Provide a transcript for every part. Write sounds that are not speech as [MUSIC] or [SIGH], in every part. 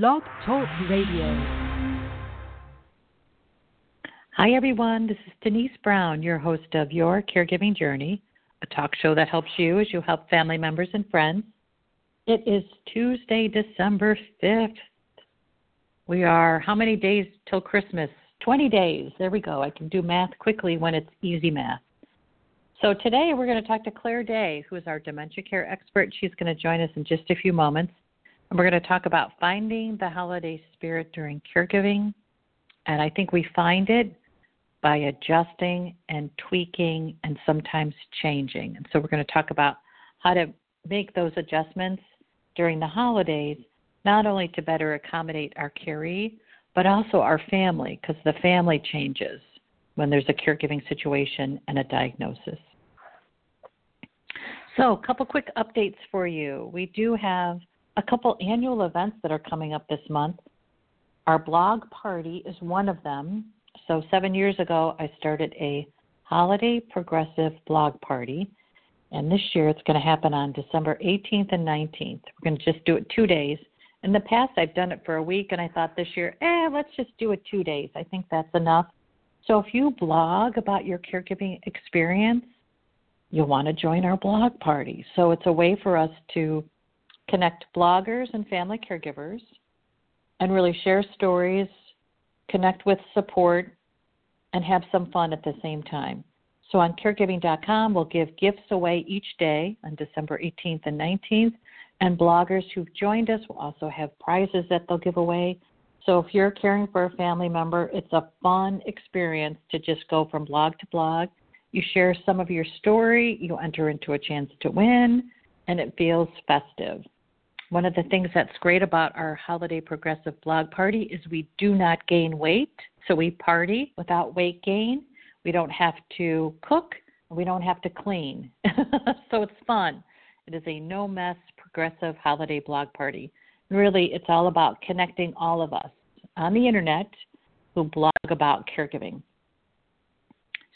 Blog Talk Radio. Hi, everyone. This is Denise Brown, your host of Your Caregiving Journey, a talk show that helps you as you help family members and friends. It is Tuesday, December 5th. We are how many days till Christmas? 20 days. There we go. I can do math quickly when it's easy math. So today we're going to talk to Claire Day, who is our dementia care expert. She's going to join us in just a few moments. And we're going to talk about finding the holiday spirit during caregiving. And I think we find it by adjusting and tweaking and sometimes changing. And so we're going to talk about how to make those adjustments during the holidays, not only to better accommodate our caree, but also our family, because the family changes when there's a caregiving situation and a diagnosis. So, a couple quick updates for you. We do have a couple annual events that are coming up this month. Our blog party is one of them. So, seven years ago, I started a holiday progressive blog party. And this year it's going to happen on December 18th and 19th. We're going to just do it two days. In the past, I've done it for a week, and I thought this year, eh, let's just do it two days. I think that's enough. So if you blog about your caregiving experience, you'll want to join our blog party. So it's a way for us to connect bloggers and family caregivers and really share stories, connect with support, and have some fun at the same time. So on caregiving.com, we'll give gifts away each day on December 18th and 19th. And bloggers who've joined us will also have prizes that they'll give away. So if you're caring for a family member, it's a fun experience to just go from blog to blog you share some of your story, you enter into a chance to win, and it feels festive. One of the things that's great about our holiday progressive blog party is we do not gain weight, so we party without weight gain. We don't have to cook, we don't have to clean. [LAUGHS] so it's fun. It is a no mess progressive holiday blog party. Really, it's all about connecting all of us on the internet who blog about caregiving.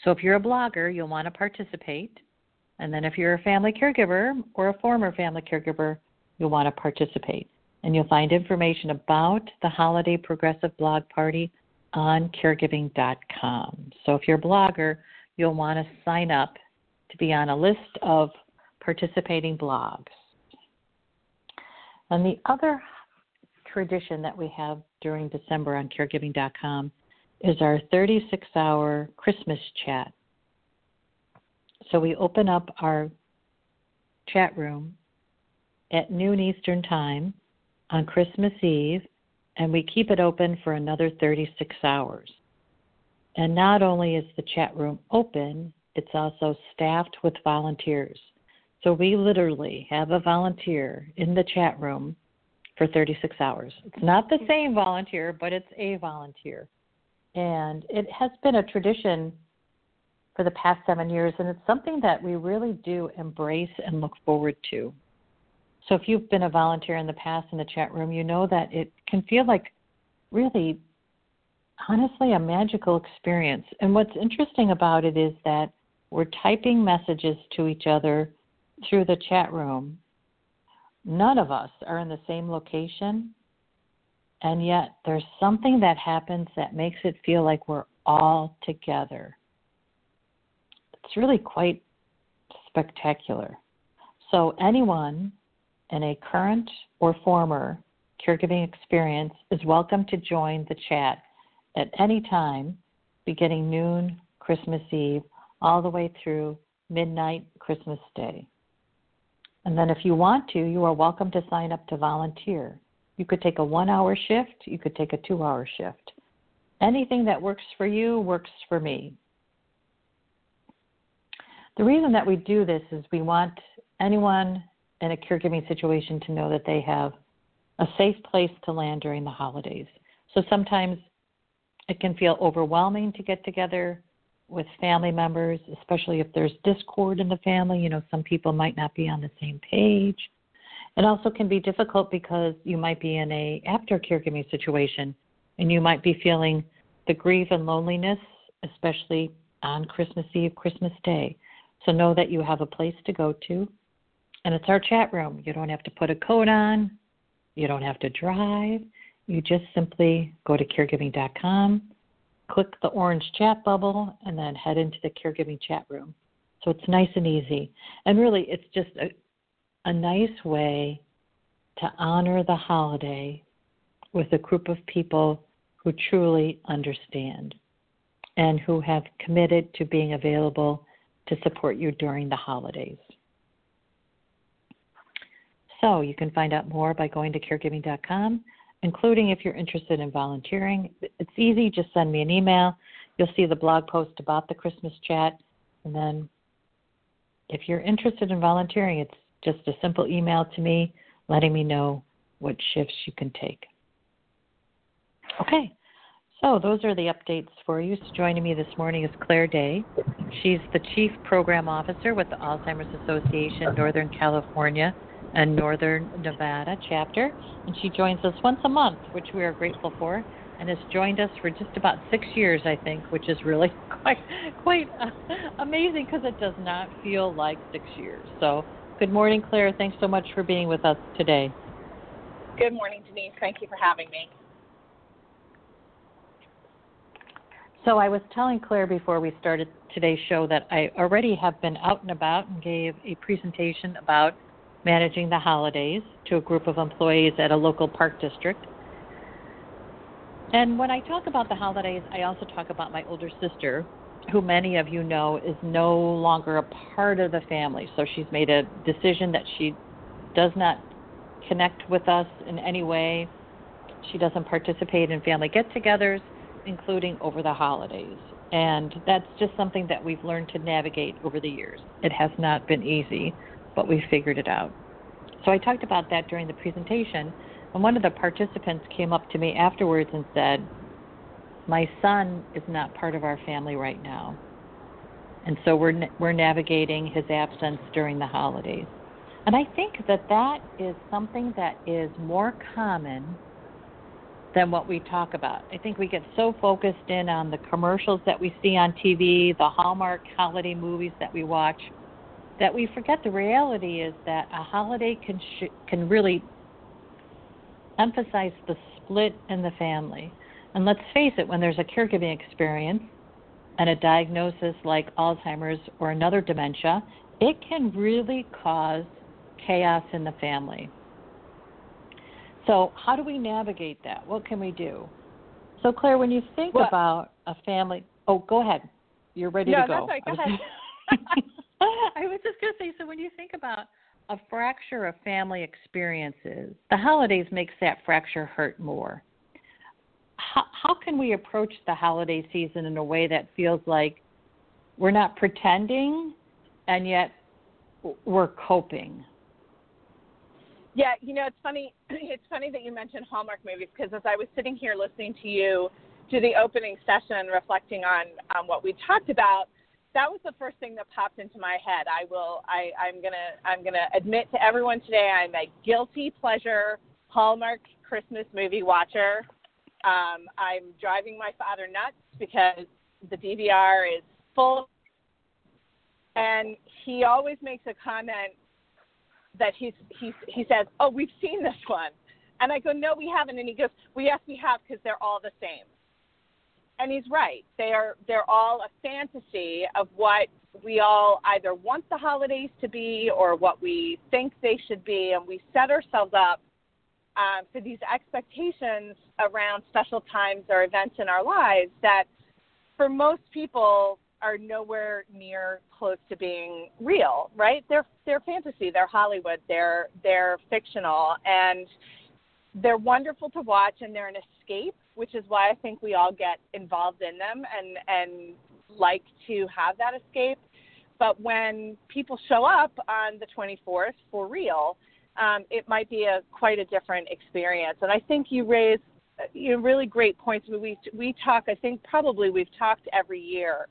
So if you're a blogger, you'll want to participate. And then if you're a family caregiver or a former family caregiver, you'll want to participate. And you'll find information about the Holiday Progressive Blog Party on caregiving.com. So if you're a blogger, you'll want to sign up to be on a list of participating blogs. And the other tradition that we have during December on caregiving.com is our 36 hour Christmas chat. So we open up our chat room at noon Eastern Time on Christmas Eve, and we keep it open for another 36 hours. And not only is the chat room open, it's also staffed with volunteers. So we literally have a volunteer in the chat room for 36 hours. It's not the mm-hmm. same volunteer, but it's a volunteer. And it has been a tradition for the past seven years, and it's something that we really do embrace and look forward to. So, if you've been a volunteer in the past in the chat room, you know that it can feel like really, honestly, a magical experience. And what's interesting about it is that we're typing messages to each other through the chat room. None of us are in the same location, and yet there's something that happens that makes it feel like we're all together. It's really quite spectacular. So, anyone in a current or former caregiving experience is welcome to join the chat at any time, beginning noon Christmas Eve, all the way through midnight Christmas Day. And then, if you want to, you are welcome to sign up to volunteer. You could take a one hour shift, you could take a two hour shift. Anything that works for you works for me. The reason that we do this is we want anyone in a caregiving situation to know that they have a safe place to land during the holidays. So sometimes it can feel overwhelming to get together with family members, especially if there's discord in the family. You know, some people might not be on the same page. It also can be difficult because you might be in a after caregiving situation and you might be feeling the grief and loneliness, especially on Christmas Eve, Christmas Day. So know that you have a place to go to. And it's our chat room. You don't have to put a coat on. You don't have to drive. you just simply go to caregiving.com, click the orange chat bubble, and then head into the caregiving chat room. So it's nice and easy. And really, it's just a, a nice way to honor the holiday with a group of people who truly understand and who have committed to being available to support you during the holidays. So you can find out more by going to caregiving.com, including if you're interested in volunteering. It's easy, just send me an email. You'll see the blog post about the Christmas chat. And then if you're interested in volunteering, it's just a simple email to me letting me know what shifts you can take. Okay, so those are the updates for you. So joining me this morning is Claire Day. She's the Chief Program Officer with the Alzheimer's Association Northern California and Northern Nevada chapter, and she joins us once a month, which we are grateful for, and has joined us for just about six years, I think, which is really [LAUGHS] quite quite uh, amazing because it does not feel like six years. So, good morning, Claire. Thanks so much for being with us today. Good morning, Denise. Thank you for having me. So I was telling Claire before we started today's show that I already have been out and about and gave a presentation about managing the holidays to a group of employees at a local park district. And when I talk about the holidays, I also talk about my older sister, who many of you know is no longer a part of the family. So she's made a decision that she does not connect with us in any way. She doesn't participate in family get togethers, including over the holidays. And that's just something that we've learned to navigate over the years. It has not been easy but we figured it out. So I talked about that during the presentation, and one of the participants came up to me afterwards and said, "My son is not part of our family right now." And so we're we're navigating his absence during the holidays. And I think that that is something that is more common than what we talk about. I think we get so focused in on the commercials that we see on TV, the Hallmark holiday movies that we watch, that we forget the reality is that a holiday can sh- can really emphasize the split in the family. And let's face it, when there's a caregiving experience and a diagnosis like Alzheimer's or another dementia, it can really cause chaos in the family. So, how do we navigate that? What can we do? So, Claire, when you think well, about a family, oh, go ahead. You're ready no, to go. No, that's right. Go [LAUGHS] ahead. [LAUGHS] [LAUGHS] I was just going to say so when you think about a fracture of family experiences, the holidays makes that fracture hurt more. How, how can we approach the holiday season in a way that feels like we're not pretending and yet we're coping? Yeah, you know, it's funny. [CLEARS THROAT] It's funny that you mentioned Hallmark movies because as I was sitting here listening to you do the opening session, reflecting on um, what we talked about, that was the first thing that popped into my head. I will I, I'm gonna I'm gonna admit to everyone today I'm a guilty pleasure Hallmark Christmas movie watcher. Um, I'm driving my father nuts because the DVR is full and he always makes a comment that he's he's he says, "Oh, we've seen this one," and I go, "No, we haven't," and he goes, "Well, yes, we have because they're all the same." And he's right. They are they're all a fantasy of what we all either want the holidays to be or what we think they should be, and we set ourselves up um, for these expectations around special times or events in our lives that, for most people, are nowhere near close to being real. Right? They're they're fantasy. They're Hollywood. They're they're fictional, and they're wonderful to watch, and they're an escape which is why I think we all get involved in them and and like to have that escape. But when people show up on the 24th for real, um, it might be a quite a different experience. And I think you raise you know, really great points. We we talk. I think probably we've talked every year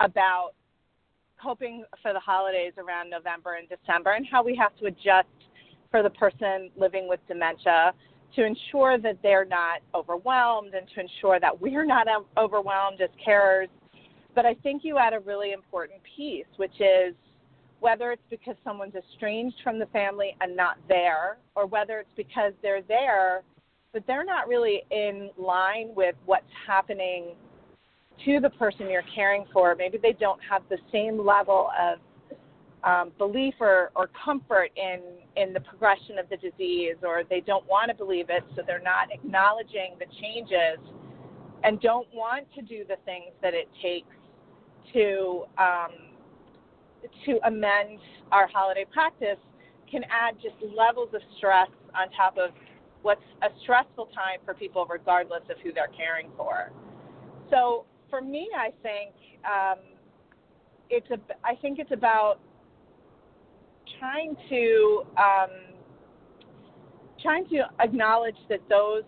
about coping for the holidays around November and December, and how we have to adjust for the person living with dementia to ensure that they're not overwhelmed and to ensure that we're not um, overwhelmed as carers. But I think you add a really important piece, which is whether it's because someone's estranged from the family and not there, or whether it's because they're there but they're not really in line with what's happening to the person you're caring for. Maybe they don't have the same level of um, belief or, or comfort in, in the progression of the disease, or they don't want to believe it, so they're not acknowledging the changes and don't want to do the things that it takes to um, to amend our holiday practice can add just levels of stress on top of what's a stressful time for people regardless of who they're caring for. So for me, I think um, it's a I think it's about trying to um, trying to acknowledge that those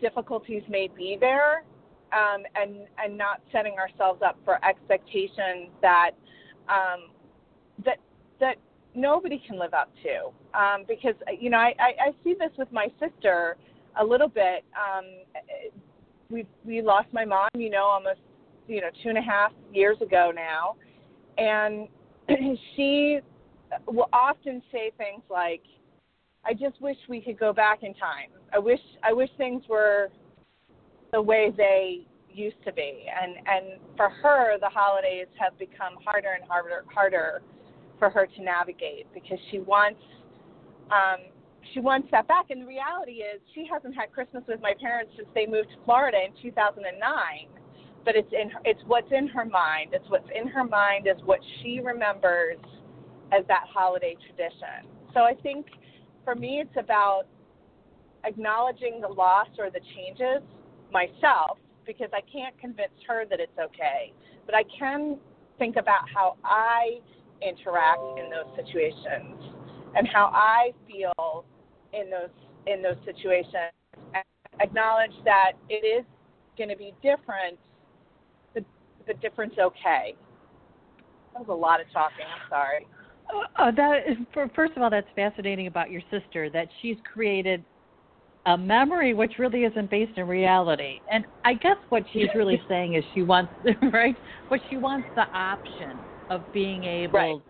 difficulties may be there um, and and not setting ourselves up for expectations that um, that that nobody can live up to um, because you know I, I, I see this with my sister a little bit. Um, we we lost my mom, you know, almost you know two and a half years ago now, and [CLEARS THROAT] she will often say things like, "I just wish we could go back in time. I wish I wish things were the way they used to be." And and for her, the holidays have become harder and harder harder for her to navigate because she wants um, she wants that back. And the reality is, she hasn't had Christmas with my parents since they moved to Florida in 2009. But it's in her, it's what's in her mind. It's what's in her mind is what she remembers as that holiday tradition. So I think for me, it's about acknowledging the loss or the changes myself because I can't convince her that it's okay. But I can think about how I interact in those situations and how I feel in those in those situations. And acknowledge that it is going to be different, but the difference okay. That was a lot of talking. I'm sorry. Uh, that is, first of all, that's fascinating about your sister that she's created a memory which really isn't based in reality. And I guess what she's really [LAUGHS] saying is she wants, [LAUGHS] right? What she wants the option of being able right.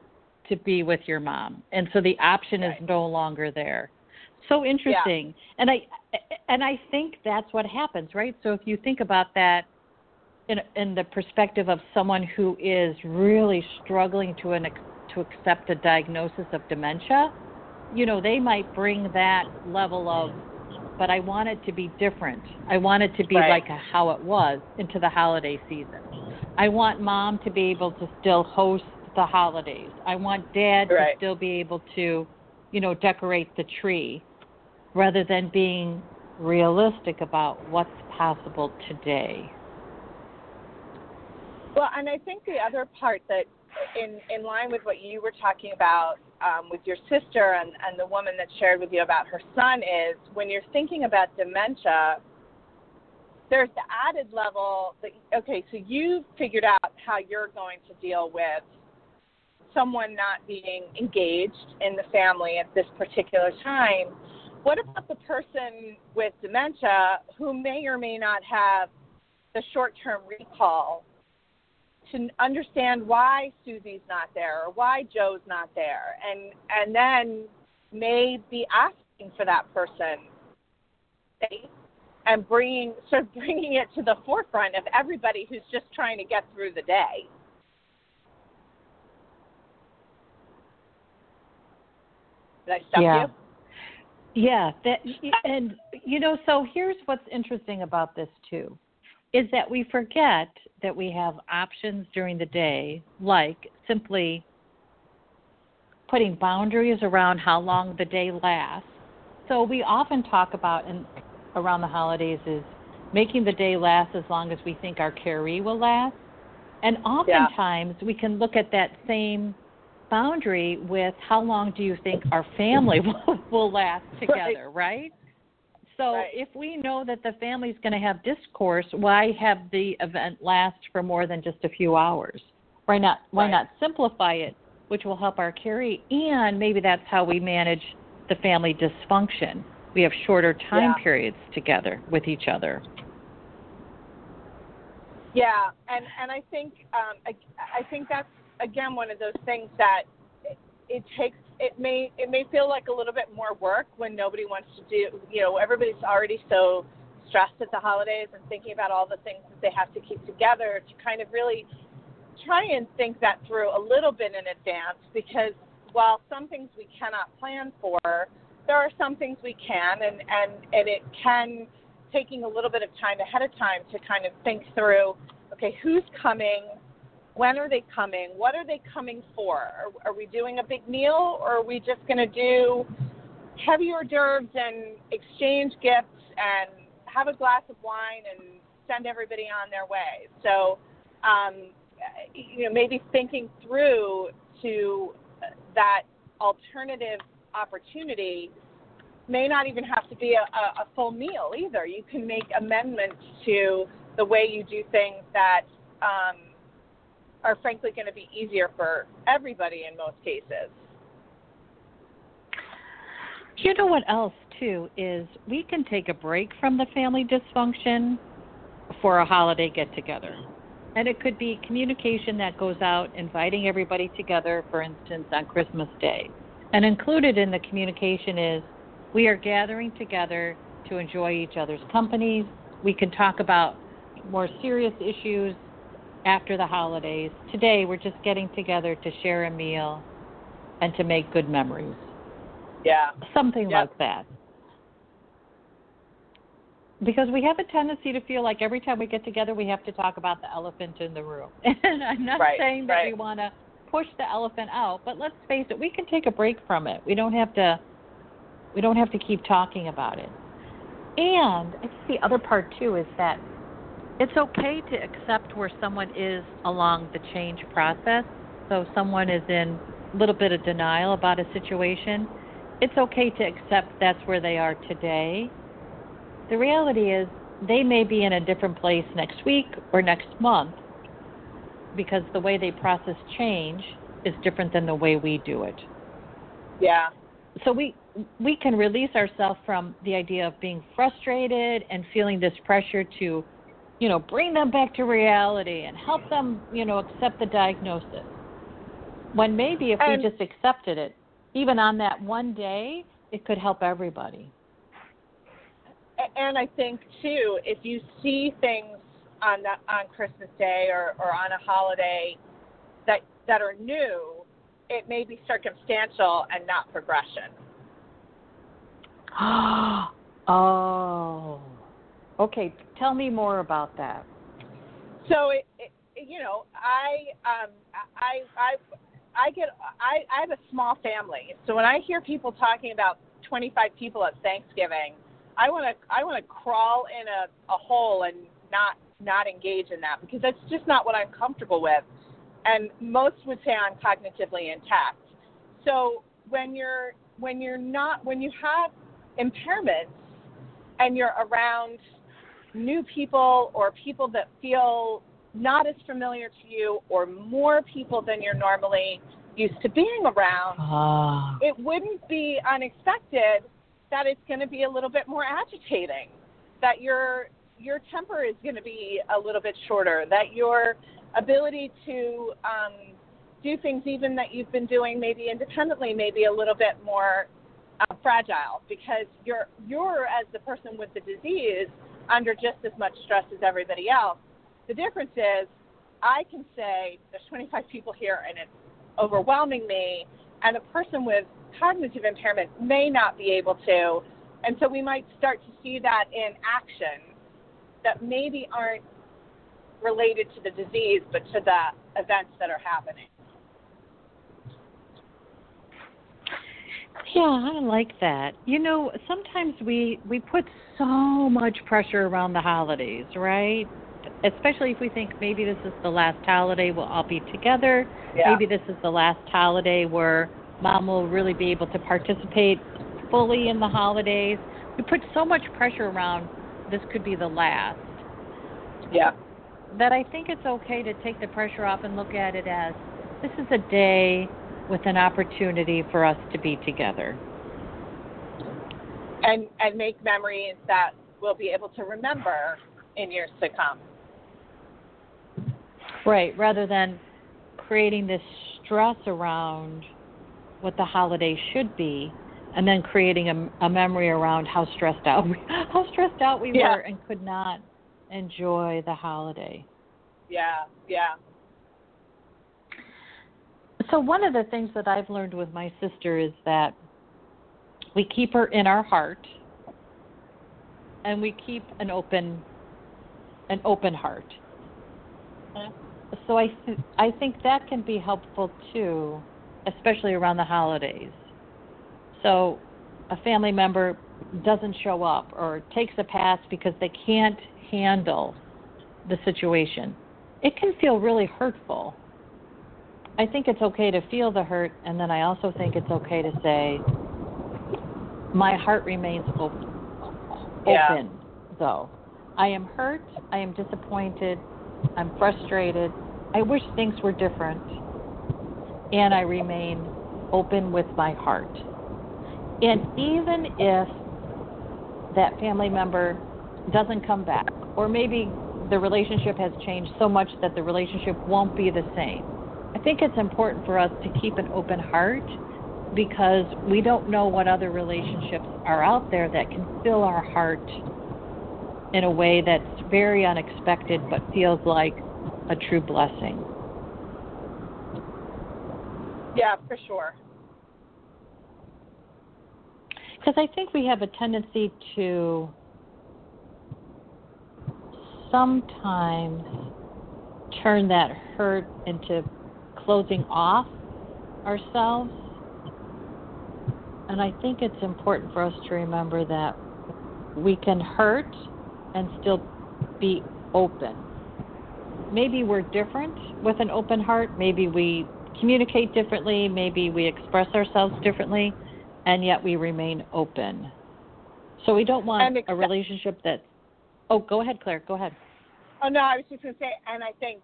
to be with your mom, and so the option right. is no longer there. So interesting, yeah. and I and I think that's what happens, right? So if you think about that in in the perspective of someone who is really struggling to an to accept a diagnosis of dementia, you know, they might bring that level of but I want it to be different. I want it to be right. like a, how it was into the holiday season. I want mom to be able to still host the holidays. I want dad right. to still be able to, you know, decorate the tree rather than being realistic about what's possible today. Well, and I think the other part that in in line with what you were talking about um, with your sister and, and the woman that shared with you about her son is when you're thinking about dementia, there's the added level that okay, so you've figured out how you're going to deal with someone not being engaged in the family at this particular time. What about the person with dementia who may or may not have the short term recall to understand why Susie's not there or why Joe's not there, and and then may be asking for that person, and bringing sort of bringing it to the forefront of everybody who's just trying to get through the day. Did I stop yeah. you? Yeah, that and you know, so here's what's interesting about this too is that we forget that we have options during the day, like simply putting boundaries around how long the day lasts. So we often talk about in, around the holidays is making the day last as long as we think our caree will last. And oftentimes yeah. we can look at that same boundary with how long do you think our family [LAUGHS] will, will last together, right? right? So right. if we know that the family's going to have discourse, why have the event last for more than just a few hours? Why not? Why right. not simplify it, which will help our caree, and maybe that's how we manage the family dysfunction. We have shorter time yeah. periods together with each other. Yeah, and and I think um, I, I think that's again one of those things that it, it takes it may it may feel like a little bit more work when nobody wants to do you know everybody's already so stressed at the holidays and thinking about all the things that they have to keep together to kind of really try and think that through a little bit in advance because while some things we cannot plan for there are some things we can and and and it can taking a little bit of time ahead of time to kind of think through okay who's coming when are they coming? What are they coming for? Are, are we doing a big meal or are we just going to do heavy hors d'oeuvres and exchange gifts and have a glass of wine and send everybody on their way? So, um, you know, maybe thinking through to that alternative opportunity may not even have to be a, a, full meal either. You can make amendments to the way you do things that um, are frankly going to be easier for everybody in most cases. You know what else too is we can take a break from the family dysfunction for a holiday get together. And it could be communication that goes out inviting everybody together, for instance, on Christmas Day. And included in the communication is we are gathering together to enjoy each other's companies. We can talk about more serious issues after the holidays. Today, we're just getting together to share a meal and to make good memories. Yeah. Something like that. Because we have a tendency to feel like every time we get together, we have to talk about the elephant in the room. [LAUGHS] And I'm not right, saying that right. we want to push the elephant out, but let's face it, we can take a break from it. We don't have to. We don't have to keep talking about it. And I think the other part too is that it's okay to accept where someone is along the change process. So someone is in a little bit of denial about a situation. It's okay to accept that's where they are today. The reality is they may be in a different place next week or next month because the way they process change is different than the way we do it. Yeah. So we we can release ourselves from the idea of being frustrated and feeling this pressure to you know, bring them back to reality and help them, you know, accept the diagnosis. When maybe if and, we just accepted it, even on that one day, it could help everybody. And I think too, if you see things on that on Christmas Day or, or on a holiday that that are new, it may be circumstantial and not progression. [GASPS] oh. Okay, tell me more about that. So it, it you know, I um I I I get I I have a small family. So when I hear people talking about 25 people at Thanksgiving, I want to I want to crawl in a a hole and not not engage in that because that's just not what I'm comfortable with. And most would say I'm cognitively intact. So when you're when you're not when you have impairments and you're around new people or people that feel not as familiar to you or more people than you're normally used to being around, ah. it wouldn't be unexpected that it's going to be a little bit more agitating, that your your temper is going to be a little bit shorter, that your ability to um, do things even that you've been doing maybe independently may be a little bit more uh, fragile because you're you're as the person with the disease under just as much stress as everybody else. The difference is I can say there's 25 people here and it's overwhelming me, and a person with cognitive impairment may not be able to. And so we might start to see that in action that maybe aren't related to the disease, but to the events that are happening. Yeah, I like that. You know, sometimes we we put so much pressure around the holidays, right? Especially if we think maybe this is the last holiday we'll all be together. Yeah. Maybe this is the last holiday where mom will really be able to participate fully in the holidays. We put so much pressure around this could be the last. Yeah. That I think it's okay to take the pressure off and look at it as this is a day with an opportunity for us to be together. And and make memories that we'll be able to remember in years to come. Right, rather than creating this stress around what the holiday should be and then creating a, a memory around how stressed out we, [LAUGHS] how stressed out we yeah. were and could not enjoy the holiday. Yeah, yeah. So one of the things that I've learned with my sister is that we keep her in our heart and we keep an open an open heart. So I th- I think that can be helpful too, especially around the holidays. So a family member doesn't show up or takes a pass because they can't handle the situation. It can feel really hurtful. I think it's okay to feel the hurt, and then I also think it's okay to say, my heart remains open, yeah. though. I am hurt, I am disappointed, I'm frustrated, I wish things were different, and I remain open with my heart. And even if that family member doesn't come back, or maybe the relationship has changed so much that the relationship won't be the same, I think it's important for us to keep an open heart because we don't know what other relationships are out there that can fill our heart in a way that's very unexpected but feels like a true blessing. Yeah, for sure. Because I think we have a tendency to sometimes turn that hurt into closing off ourselves. And I think it's important for us to remember that we can hurt and still be open. Maybe we're different with an open heart. Maybe we communicate differently. Maybe we express ourselves differently, and yet we remain open. So we don't want a relationship that. Oh, go ahead, Claire. Go ahead. Oh no, I was just going to say, and I think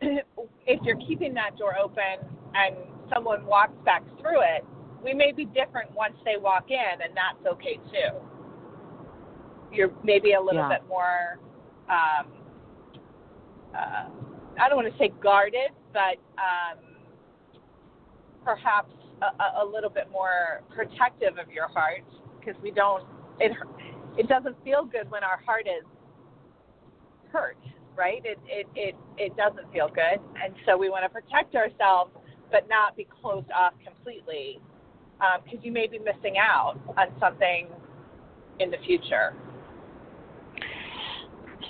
[COUGHS] if you're keeping that door open and someone walks back through it, we may be different once they walk in, and that's okay too. You're maybe a little yeah. bit more, um, uh, I don't want to say guarded, but um, perhaps a, a little bit more protective of your heart because we don't. It it doesn't feel good when our heart is hurt right? It it it it doesn't feel good, and so we want to protect ourselves, but not be closed off completely, because um, you may be missing out on something in the future.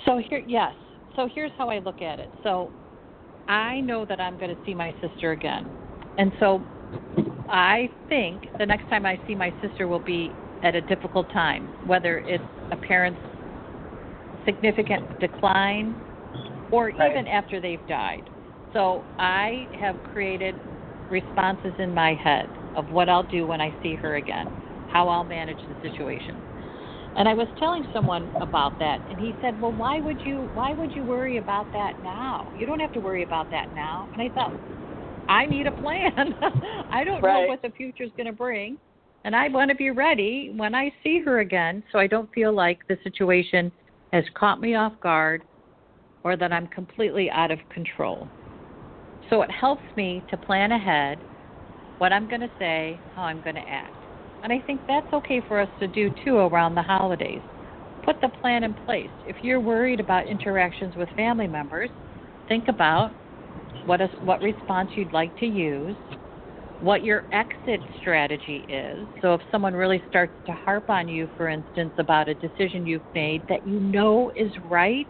So here, yes. So here's how I look at it. So I know that I'm going to see my sister again, and so I think the next time I see my sister will be at a difficult time, whether it's a parent's significant decline or right. even after they've died. So I have created responses in my head of what I'll do when I see her again, how I'll manage the situation. And I was telling someone about that and he said, "Well, why would you why would you worry about that now? You don't have to worry about that now." And I thought, "I need a plan. [LAUGHS] I don't right. know what the future's going to bring." And I want to be ready when I see her again so I don't feel like the situation has caught me off guard or that I'm completely out of control. So it helps me to plan ahead what I'm going to say, how I'm going to act. And I think that's okay for us to do too around the holidays. Put the plan in place. If you're worried about interactions with family members, think about what is what response you'd like to use, what your exit strategy is. So if someone really starts to harp on you for instance about a decision you've made that you know is right,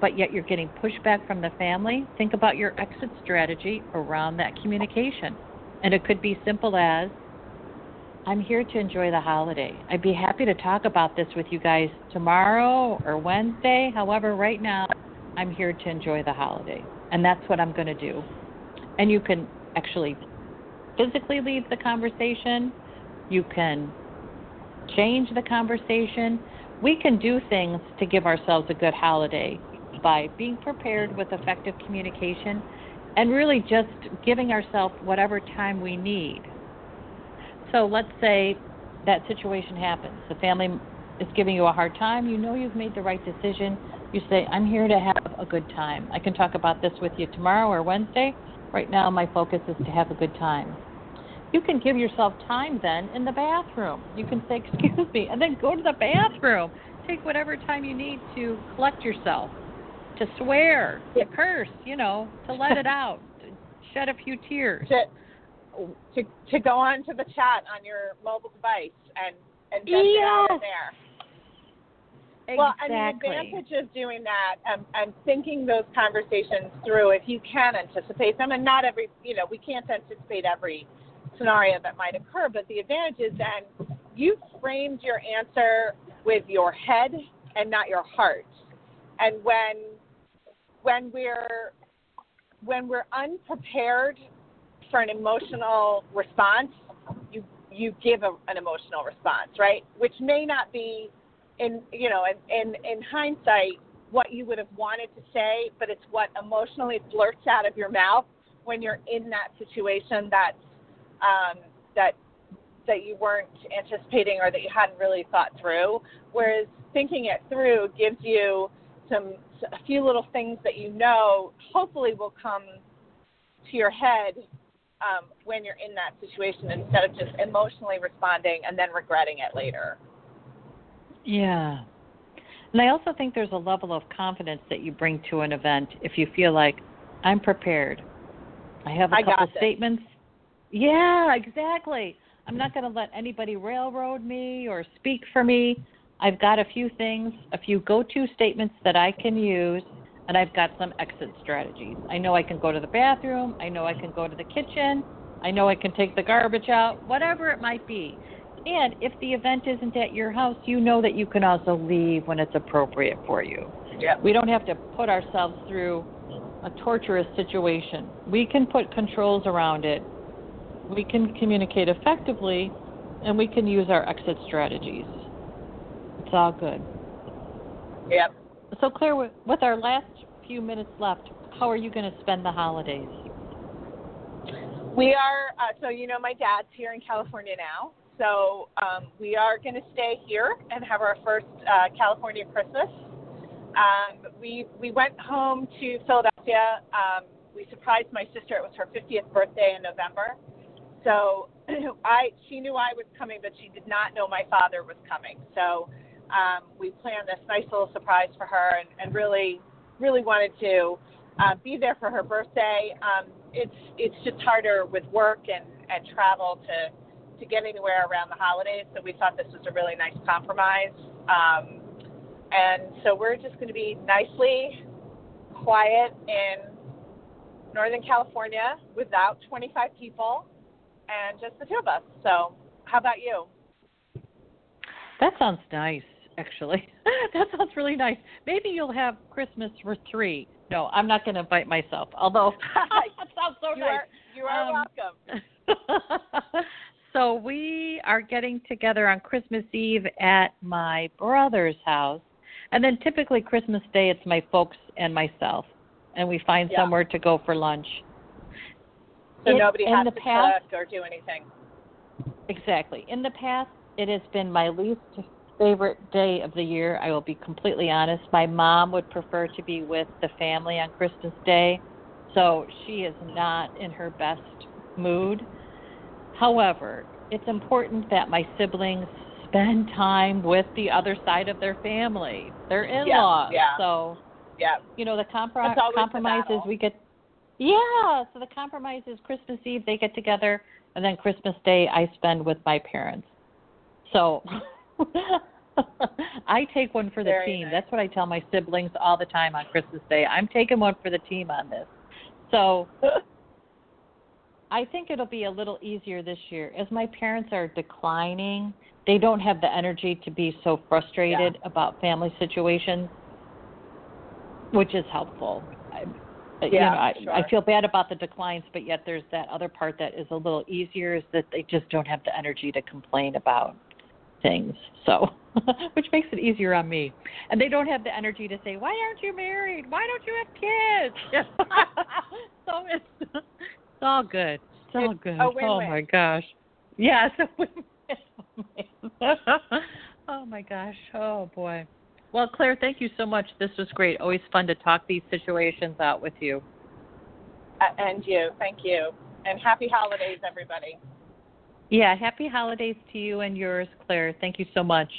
but yet you're getting pushback from the family, think about your exit strategy around that communication. And it could be simple as I'm here to enjoy the holiday. I'd be happy to talk about this with you guys tomorrow or Wednesday. However, right now, I'm here to enjoy the holiday. And that's what I'm going to do. And you can actually physically leave the conversation, you can change the conversation. We can do things to give ourselves a good holiday by being prepared with effective communication and really just giving ourselves whatever time we need. So let's say that situation happens. The family is giving you a hard time. You know you've made the right decision. You say, I'm here to have a good time. I can talk about this with you tomorrow or Wednesday. Right now, my focus is to have a good time. you can give yourself time then in the bathroom. You can say, [LAUGHS] Excuse me, and then go to the bathroom. Take whatever time you need to collect yourself, to swear, to curse, you know, to let it out, to shed a few tears. To, to, to go on to the chat on your mobile device and, and just yes. out of there. Exactly. Well, and the advantage of doing that and, and thinking those conversations through, if you can anticipate them, and not every, you know, we can't anticipate every scenario that might occur, but the advantage is then you framed your answer with your head and not your heart. And when when we're when we're unprepared for an emotional response, you you give a, an emotional response, right? Which may not be in you know in, in in hindsight what you would have wanted to say, but it's what emotionally flirts out of your mouth when you're in that situation that's um, that that you weren't anticipating or that you hadn't really thought through. Whereas thinking it through gives you some a few little things that you know hopefully will come to your head um, when you're in that situation instead of just emotionally responding and then regretting it later. Yeah. And I also think there's a level of confidence that you bring to an event if you feel like I'm prepared. I have a I couple statements. Yeah, exactly. I'm not going to let anybody railroad me or speak for me. I've got a few things, a few go to statements that I can use, and I've got some exit strategies. I know I can go to the bathroom. I know I can go to the kitchen. I know I can take the garbage out, whatever it might be. And if the event isn't at your house, you know that you can also leave when it's appropriate for you. Yeah. We don't have to put ourselves through a torturous situation. We can put controls around it. We can communicate effectively, and we can use our exit strategies. All good. Yep. So, Claire, with our last few minutes left, how are you going to spend the holidays? We are, uh, so you know, my dad's here in California now. So um, we are going to stay here and have our first uh, California Christmas. Um, we we went home to Philadelphia. Um, we surprised my sister. It was her 50th birthday in November. So [CLEARS THROAT] I she knew I was coming, but she did not know my father was coming. So um, we planned this nice little surprise for her, and, and really really wanted to uh, be there for her birthday. Um, it's it's just harder with work and and travel to to get anywhere around the holidays. So we thought this was a really nice compromise. Um, and so we're just going to be nicely quiet in Northern California without 25 people and just the two of us. So, how about you? That sounds nice, actually. [LAUGHS] that sounds really nice. Maybe you'll have Christmas for three. No, I'm not going to invite myself. Although [LAUGHS] that sounds so [LAUGHS] you nice. Are, you are um, welcome. so we are getting together on Christmas Eve at my brother's house, and then typically Christmas Day it's my folks and myself, and we find yeah. somewhere to go for lunch. So it, nobody has to past, cook or do anything. Exactly. In the past, it has been my least favorite day of the year. I will be completely honest. My mom would prefer to be with the family on Christmas Day, so she is not in her best mood. However, it's important that my siblings spend time with the other side of their family, their in-laws. Yeah, yeah. So, yeah. you know, the comprom- compromise is we get yeah, so the compromise is Christmas Eve they get together and then Christmas Day I spend with my parents. So [LAUGHS] [LAUGHS] I take one for the Very team. Nice. That's what I tell my siblings all the time on Christmas Day. I'm taking one for the team on this. So [LAUGHS] I think it'll be a little easier this year. As my parents are declining, they don't have the energy to be so frustrated yeah. about family situations, which is helpful. I, yeah, you know, I, sure. I feel bad about the declines, but yet there's that other part that is a little easier is that they just don't have the energy to complain about things. So, [LAUGHS] which makes it easier on me. And they don't have the energy to say, "Why aren't you married? Why don't you have kids?" [LAUGHS] so it's it's all good. It's all good. Oh my gosh. Yes. [LAUGHS] oh my gosh. Oh boy. Well, Claire, thank you so much. This was great. Always fun to talk these situations out with you. Uh, and you, thank you, and happy holidays, everybody. Yeah, happy holidays to you and yours, Claire. Thank you so much.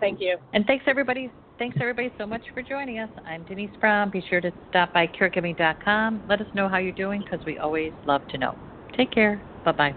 Thank you. And thanks everybody. Thanks everybody so much for joining us. I'm Denise Brown. Be sure to stop by caregiving.com. Let us know how you're doing because we always love to know. Take care. Bye bye.